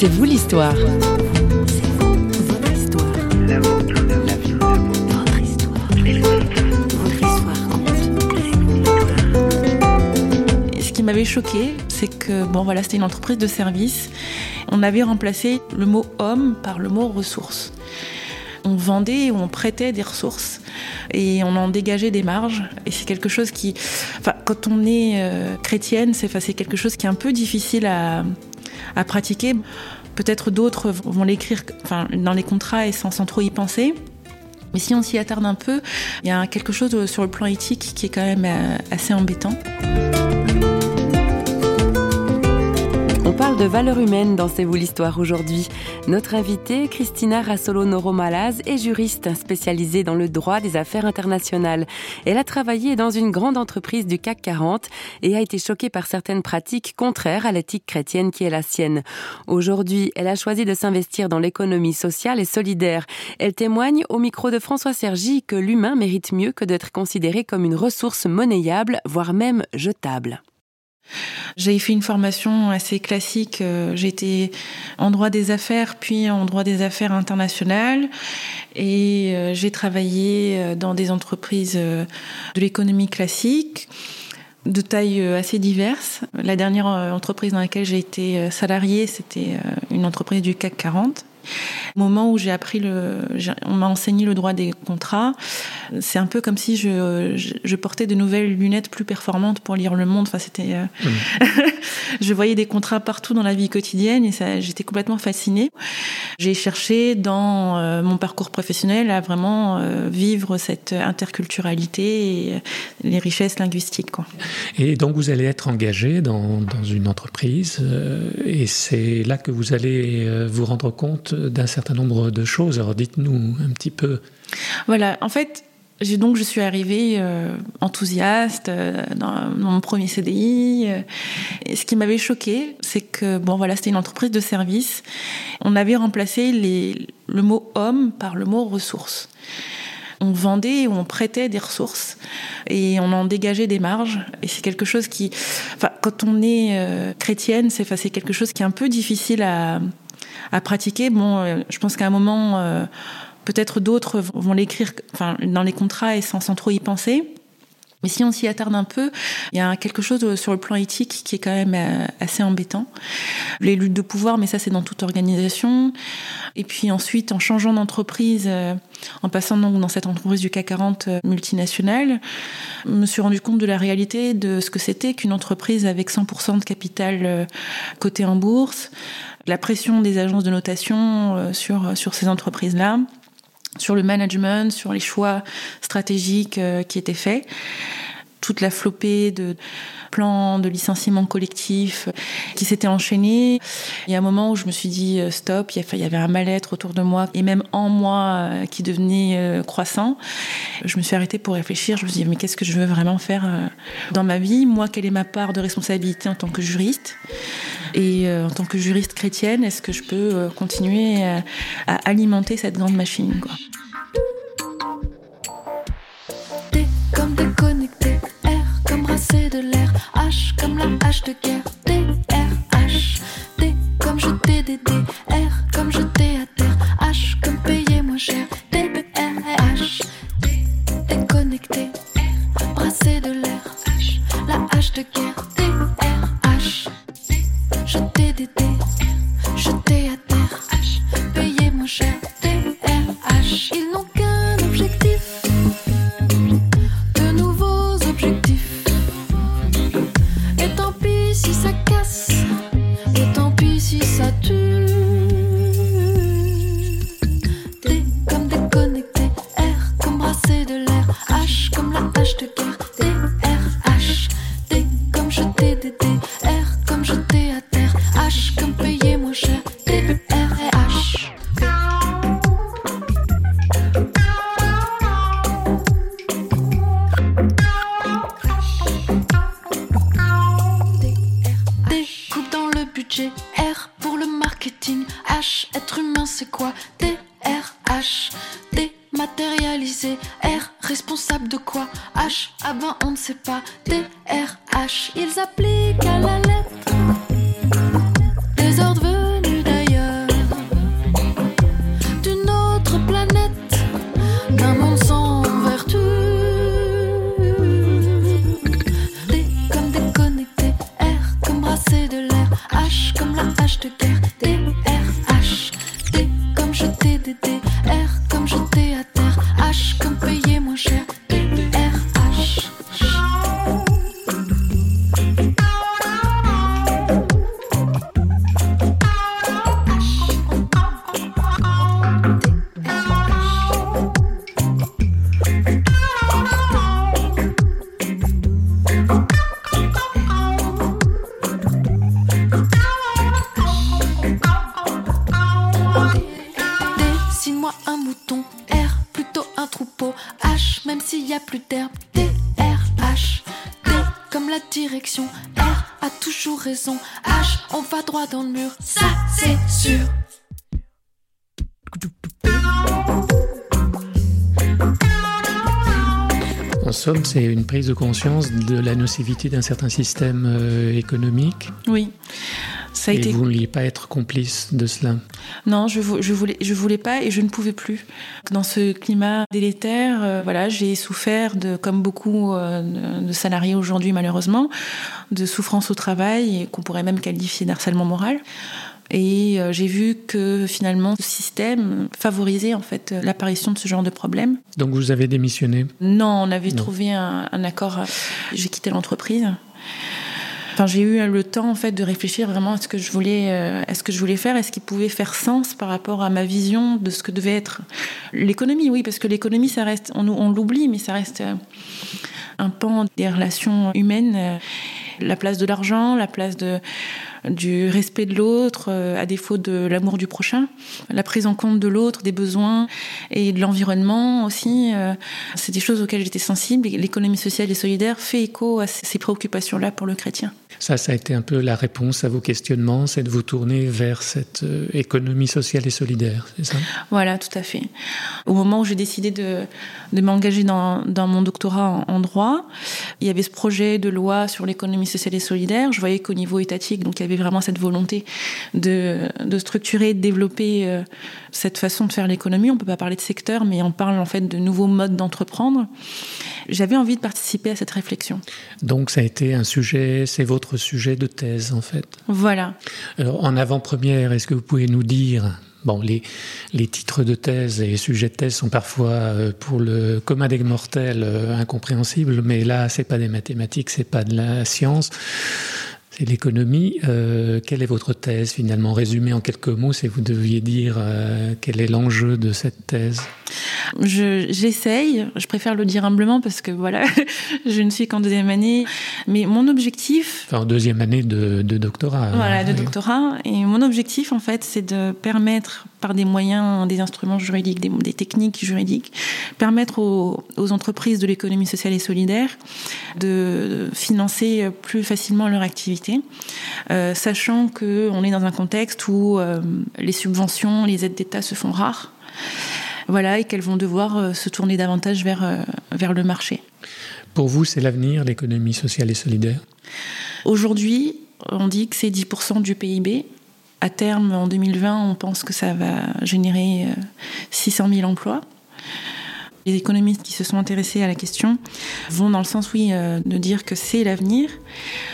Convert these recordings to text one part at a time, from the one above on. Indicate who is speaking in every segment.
Speaker 1: C'est vous l'histoire.
Speaker 2: Ce qui m'avait choqué, c'est que bon voilà, c'était une entreprise de service. On avait remplacé le mot homme par le mot ressources. On vendait ou on prêtait des ressources et on en dégageait des marges. Et c'est quelque chose qui, enfin, quand on est euh, chrétienne, c'est enfin, quelque chose qui est un peu difficile à, à pratiquer. Peut-être d'autres vont l'écrire enfin, dans les contrats et sans, sans trop y penser. Mais si on s'y attarde un peu, il y a quelque chose sur le plan éthique qui est quand même euh, assez embêtant.
Speaker 1: Parle de valeurs humaines dans C'est vous l'histoire aujourd'hui. Notre invitée, Christina Rassolo Noromalaz, est juriste spécialisée dans le droit des affaires internationales. Elle a travaillé dans une grande entreprise du CAC 40 et a été choquée par certaines pratiques contraires à l'éthique chrétienne qui est la sienne. Aujourd'hui, elle a choisi de s'investir dans l'économie sociale et solidaire. Elle témoigne au micro de François Sergi que l'humain mérite mieux que d'être considéré comme une ressource monnayable, voire même jetable.
Speaker 2: J'ai fait une formation assez classique. euh, été en droit des affaires, puis en droit des affaires internationales. Et euh, j'ai travaillé euh, dans des entreprises de l'économie classique de taille assez diverses. La dernière entreprise dans laquelle j'ai été salariée, c'était une entreprise du CAC 40. Au moment où j'ai appris le, on m'a enseigné le droit des contrats, c'est un peu comme si je, je, je portais de nouvelles lunettes plus performantes pour lire le monde. Enfin, c'était, euh, je voyais des contrats partout dans la vie quotidienne et ça, j'étais complètement fascinée. J'ai cherché dans euh, mon parcours professionnel à vraiment euh, vivre cette interculturalité et les richesses linguistiques. Quoi.
Speaker 3: Et donc vous allez être engagé dans, dans une entreprise et c'est là que vous allez vous rendre compte d'un certain nombre de choses. Alors dites-nous un petit peu.
Speaker 2: Voilà, en fait, donc je suis arrivée euh, enthousiaste euh, dans, mon premier CDI. et ce qui m'avait choqué, c'est que bon voilà, c'était une entreprise de service. On avait remplacé le mot homme par le mot ressources. On vendait ou on prêtait des ressources et on en dégageait des marges. Et c'est quelque chose qui, enfin, quand on est euh, chrétienne, c'est quelque chose qui est un peu difficile à, à pratiquer. Bon, euh, je pense qu'à un moment, euh, peut-être d'autres vont l'écrire enfin, dans les contrats et sans, sans trop y penser. Mais si on s'y attarde un peu, il y a quelque chose sur le plan éthique qui est quand même euh, assez embêtant. Les luttes de pouvoir, mais ça c'est dans toute organisation. Et puis ensuite, en changeant d'entreprise, euh, en passant donc dans cette entreprise du CAC 40 euh, multinationale, je me suis rendu compte de la réalité de ce que c'était qu'une entreprise avec 100% de capital euh, coté en bourse, la pression des agences de notation euh, sur, sur ces entreprises-là sur le management, sur les choix stratégiques euh, qui étaient faits, toute la flopée de plans de licenciement collectif qui s'étaient enchaînés. Il y a un moment où je me suis dit euh, stop, il y avait un mal-être autour de moi et même en moi euh, qui devenait euh, croissant. Je me suis arrêtée pour réfléchir. Je me suis dit mais qu'est-ce que je veux vraiment faire euh, dans ma vie? Moi, quelle est ma part de responsabilité en tant que juriste? Et euh, en tant que juriste chrétienne, est-ce que je peux euh, continuer à, à alimenter cette grande machine quoi?
Speaker 4: Comme déconnecté, R comme brasser de l'air, H comme la hache de guerre, D, si ça casse, dans H on va droit dans le mur, ça c'est sûr.
Speaker 3: En somme, c'est une prise de conscience de la nocivité d'un certain système euh, économique.
Speaker 2: Oui. Ça a
Speaker 3: et
Speaker 2: été
Speaker 3: vous ne vouliez pas être complice de cela.
Speaker 2: Non, je, je voulais, je voulais pas et je ne pouvais plus. Dans ce climat délétère, euh, voilà, j'ai souffert de, comme beaucoup euh, de, salariés aujourd'hui malheureusement, de souffrance au travail qu'on pourrait même qualifier d'harcèlement moral. Et euh, j'ai vu que finalement, ce système favorisait en fait l'apparition de ce genre de problème.
Speaker 3: Donc vous avez démissionné?
Speaker 2: Non, on avait
Speaker 3: Non.
Speaker 2: trouvé un, un accord. J'ai quitté l'entreprise. Enfin, j'ai eu le temps en fait de réfléchir vraiment à ce que je voulais, euh, à ce que je voulais faire, est ce qui pouvait faire sens par rapport à ma vision de ce que devait être l'économie. Oui, parce que l'économie, ça reste, on, l'oublie, mais ça reste euh, un pan des relations humaines. euh, La place de l'argent, la place du respect de l'autre, euh, à défaut de l'amour du prochain, la prise en compte de l'autre, des besoins et de l'environnement aussi. c'est des choses auxquelles j'étais sensible. L'économie sociale et solidaire fait écho à ces préoccupations-là pour le chrétien.
Speaker 3: Ça, ça a été un peu la réponse à vos questionnements, c'est de vous tourner vers cette euh, économie sociale et solidaire, c'est ça?
Speaker 2: Voilà, tout à fait. Au moment où j'ai décidé de, de m'engager dans, dans mon doctorat en, en droit, il y avait ce projet de loi sur l'économie sociale et solidaire. Je voyais qu'au niveau étatique, donc il y avait vraiment cette volonté de, de structurer, de développer euh, cette façon de faire l'économie. On peut pas parler de secteur, mais on parle en fait de nouveaux modes d'entreprendre. J'avais envie de participer à cette réflexion.
Speaker 3: Donc ça a été un sujet, c'est votre sujet de thèse en fait.
Speaker 2: Voilà.
Speaker 3: Alors, en avant-première, est-ce que vous pouvez nous dire Bon, les, les titres de thèse et les sujets de thèse sont parfois euh, pour le commun des mortels euh, incompréhensibles, mais là, c'est pas des mathématiques, c'est pas de la science, c'est de l'économie. Euh, quelle est votre thèse finalement? Résumé en quelques mots, si vous deviez dire quel est l'enjeu de cette thèse?
Speaker 2: Je- J'essaye, je préfère le dire humblement parce que voilà, je ne suis qu'en deuxième année. Mais mon objectif,
Speaker 3: Enfin, en deuxième année de, de doctorat.
Speaker 2: voilà,
Speaker 3: hein,
Speaker 2: de
Speaker 3: oui.
Speaker 2: doctorat, et mon objectif en fait, c'est de permettre par des moyens, des instruments juridiques, des, des techniques juridiques, permettre aux, aux entreprises de l'économie sociale et solidaire de financer plus facilement leur activité, euh, sachant que on est dans un contexte où euh, les subventions, les aides d'État se font rares. Voilà, et qu'elles vont devoir euh, se tourner davantage vers, euh, vers le marché.
Speaker 3: Pour vous, c'est l'avenir, l'économie sociale et solidaire?
Speaker 2: Aujourd'hui, on dit que c'est 10% du PIB. À terme, en 2020, on pense que ça va générer euh, 600 000 emplois. Les économistes qui se sont intéressés à la question vont dans le sens, oui, euh, de dire que c'est l'avenir.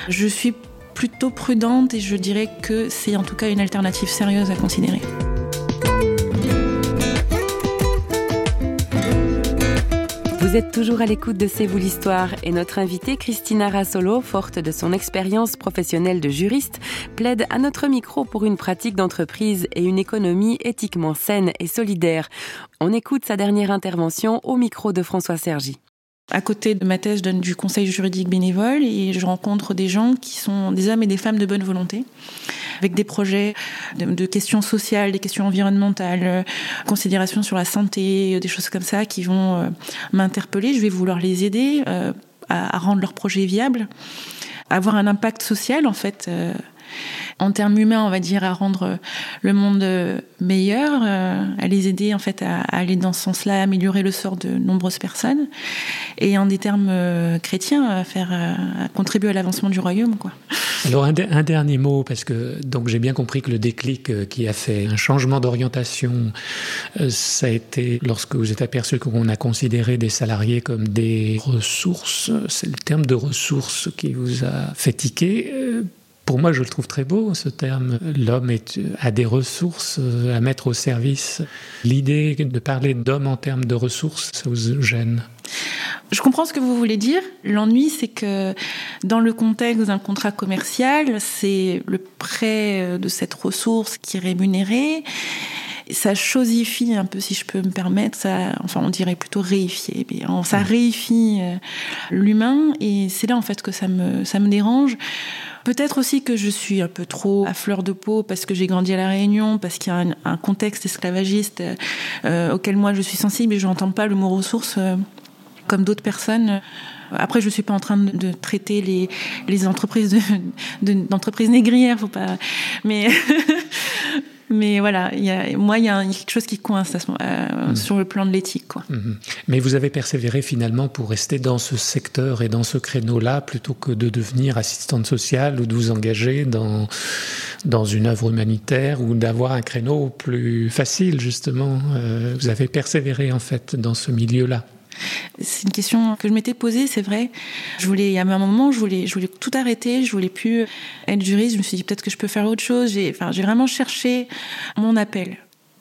Speaker 2: Je suis plutôt prudente et je dirais que c'est en tout cas une alternative sérieuse à considérer.
Speaker 1: Vous êtes toujours à l'écoute de C'est vous l'histoire et notre invitée Christina Rassolo, forte de son expérience professionnelle de juriste, plaide à notre micro pour une pratique d'entreprise et une économie éthiquement saine et solidaire. On écoute sa dernière intervention au micro de François Sergi.
Speaker 2: À côté de ma thèse, je donne du conseil juridique bénévole et je rencontre des gens qui sont des hommes et des femmes de bonne volonté, avec des projets de, questions sociales, des questions environnementales, euh, considérations sur la santé, euh, des choses comme ça qui vont euh, m'interpeller. Je vais vouloir les aider à, rendre leurs projets viables, à avoir un impact social en fait. Euh, en termes humains, on va dire, à rendre le monde euh, meilleur, euh, à les aider en fait à, aller dans ce sens-là, à améliorer le sort de nombreuses personnes, et en des termes euh, chrétiens, à faire, euh, contribuer à l'avancement du royaume.
Speaker 3: Alors un, de- un dernier mot, parce que donc j'ai bien compris que le déclic euh, qui a fait un changement d'orientation, euh, ça a été lorsque vous êtes aperçu qu'on a considéré des salariés comme des ressources. C'est le terme de ressources qui vous a fait tiquer. Euh, Pour moi, je le trouve très beau, ce terme. L'homme a des ressources à mettre au service. L'idée de parler d'homme en termes de ressources, ça vous gêne?
Speaker 2: Je comprends ce que vous voulez dire. L'ennui, c'est que dans le contexte d'un contrat commercial, c'est le prêt de cette ressource qui est rémunéré. Ça chosifie un peu, si je peux me permettre. Ça, enfin, on dirait plutôt réifier. ça réifie euh, l'humain, et c'est là en fait que ça me ça me dérange. Peut-être aussi que je suis un peu trop à fleur de peau parce que j'ai grandi à La Réunion, parce qu'il y a un, contexte esclavagiste euh, auquel moi je suis sensible et je n'entends pas le mot ressource euh, comme d'autres personnes. Après, je suis pas en train de, traiter les, les entreprises d'entreprises de, négrières, faut pas. Mais mais voilà, y a, moi, il y a quelque chose qui coince à ce moment, euh, mmh. sur le plan de l'éthique. Quoi. Mmh.
Speaker 3: Mais vous avez persévéré finalement pour rester dans ce secteur et dans ce créneau-là, plutôt que de devenir assistante sociale ou de vous engager dans, dans une œuvre humanitaire ou d'avoir un créneau plus facile, justement. Euh, vous avez persévéré en fait dans ce milieu-là.
Speaker 2: C'est une question que je m'étais posée, c'est vrai. Je voulais, il y a un moment, je voulais, je voulais tout arrêter, je voulais plus être juriste. Je me suis dit peut-être que je peux faire autre chose. J'ai, enfin, j'ai vraiment cherché mon appel.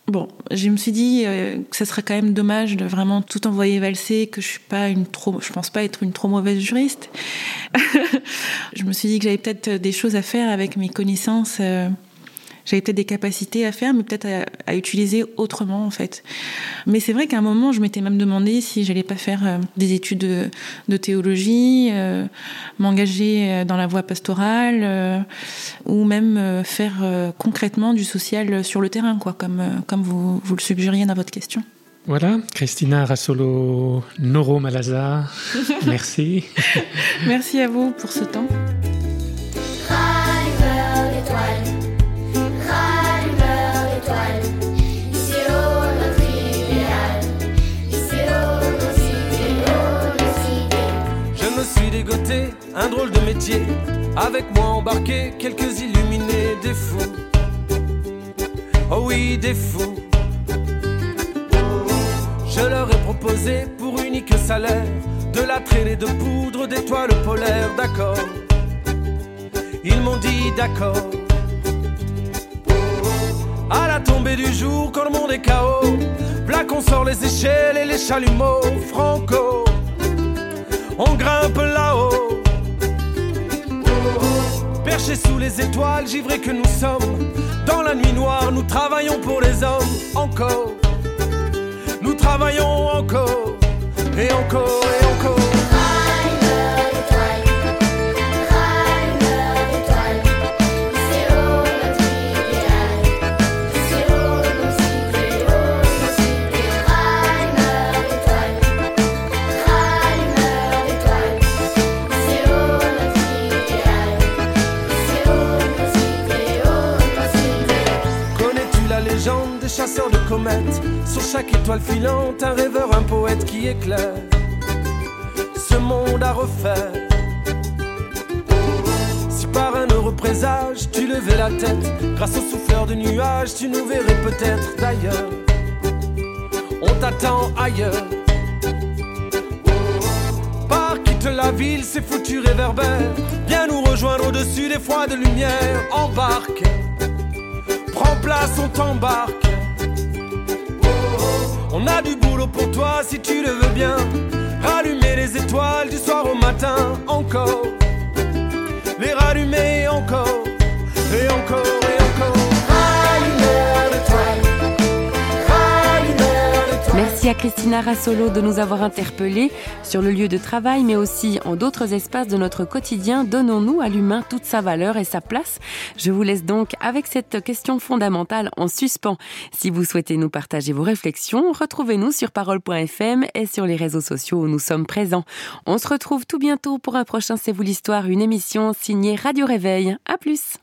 Speaker 2: Bon, je me suis dit euh, que ça serait quand même dommage de vraiment tout envoyer valser, que je suis pas une trop, je pense pas être une trop mauvaise juriste. je me suis dit que j'avais peut-être des choses à faire avec mes connaissances. Euh, j'avais peut-être des capacités à faire, mais peut-être à, utiliser autrement en fait. Mais c'est vrai qu'à un moment, je m'étais même demandé si j'allais pas faire euh, des études de, théologie, euh, m'engager euh, dans la voie pastorale, ou même faire concrètement du social sur le terrain, quoi, comme, comme vous, vous le suggériez dans votre question.
Speaker 3: Voilà, Christina Rassolo Noro Malaza, merci.
Speaker 2: merci à vous pour ce temps.
Speaker 5: Un drôle de métier. Avec moi embarqué, quelques illuminés, des fous. Oh oui, des fous. Je leur ai proposé pour unique salaire de la traînée de poudre d'étoiles polaires, d'accord. Ils m'ont dit d'accord. À la tombée du jour, quand le monde est chaos, là qu'on sort les échelles et les chalumeaux, franco. On grimpe là-haut perchés sous les étoiles, givrés que nous sommes. Dans la nuit noire, nous travaillons pour les hommes, encore. Nous travaillons encore, et encore, et encore. Sur chaque étoile filante, un rêveur, un poète qui éclaire ce monde à refaire. Si par un heureux présage tu levais la tête, grâce au souffleur de nuages, tu nous verrais peut-être d'ailleurs. On t'attend ailleurs. Par quitte la ville, ces foutus réverbères. Viens nous rejoindre au-dessus des de lumière. Embarque, prends place, on t'embarque. On a du boulot pour toi si tu le veux bien. Rallumer les étoiles du soir au matin, encore. Les rallumer encore,
Speaker 1: à Christina Rassolo de nous avoir interpellés sur le lieu de travail, mais aussi en d'autres espaces de notre quotidien. Donnons-nous à l'humain toute sa valeur et sa place. Je vous laisse donc avec cette question fondamentale en suspens. Si vous souhaitez nous partager vos réflexions, retrouvez-nous sur parole.fm et sur les réseaux sociaux où nous sommes présents. On se retrouve tout bientôt pour un prochain C'est vous l'histoire, une émission signée Radio Réveil. À plus!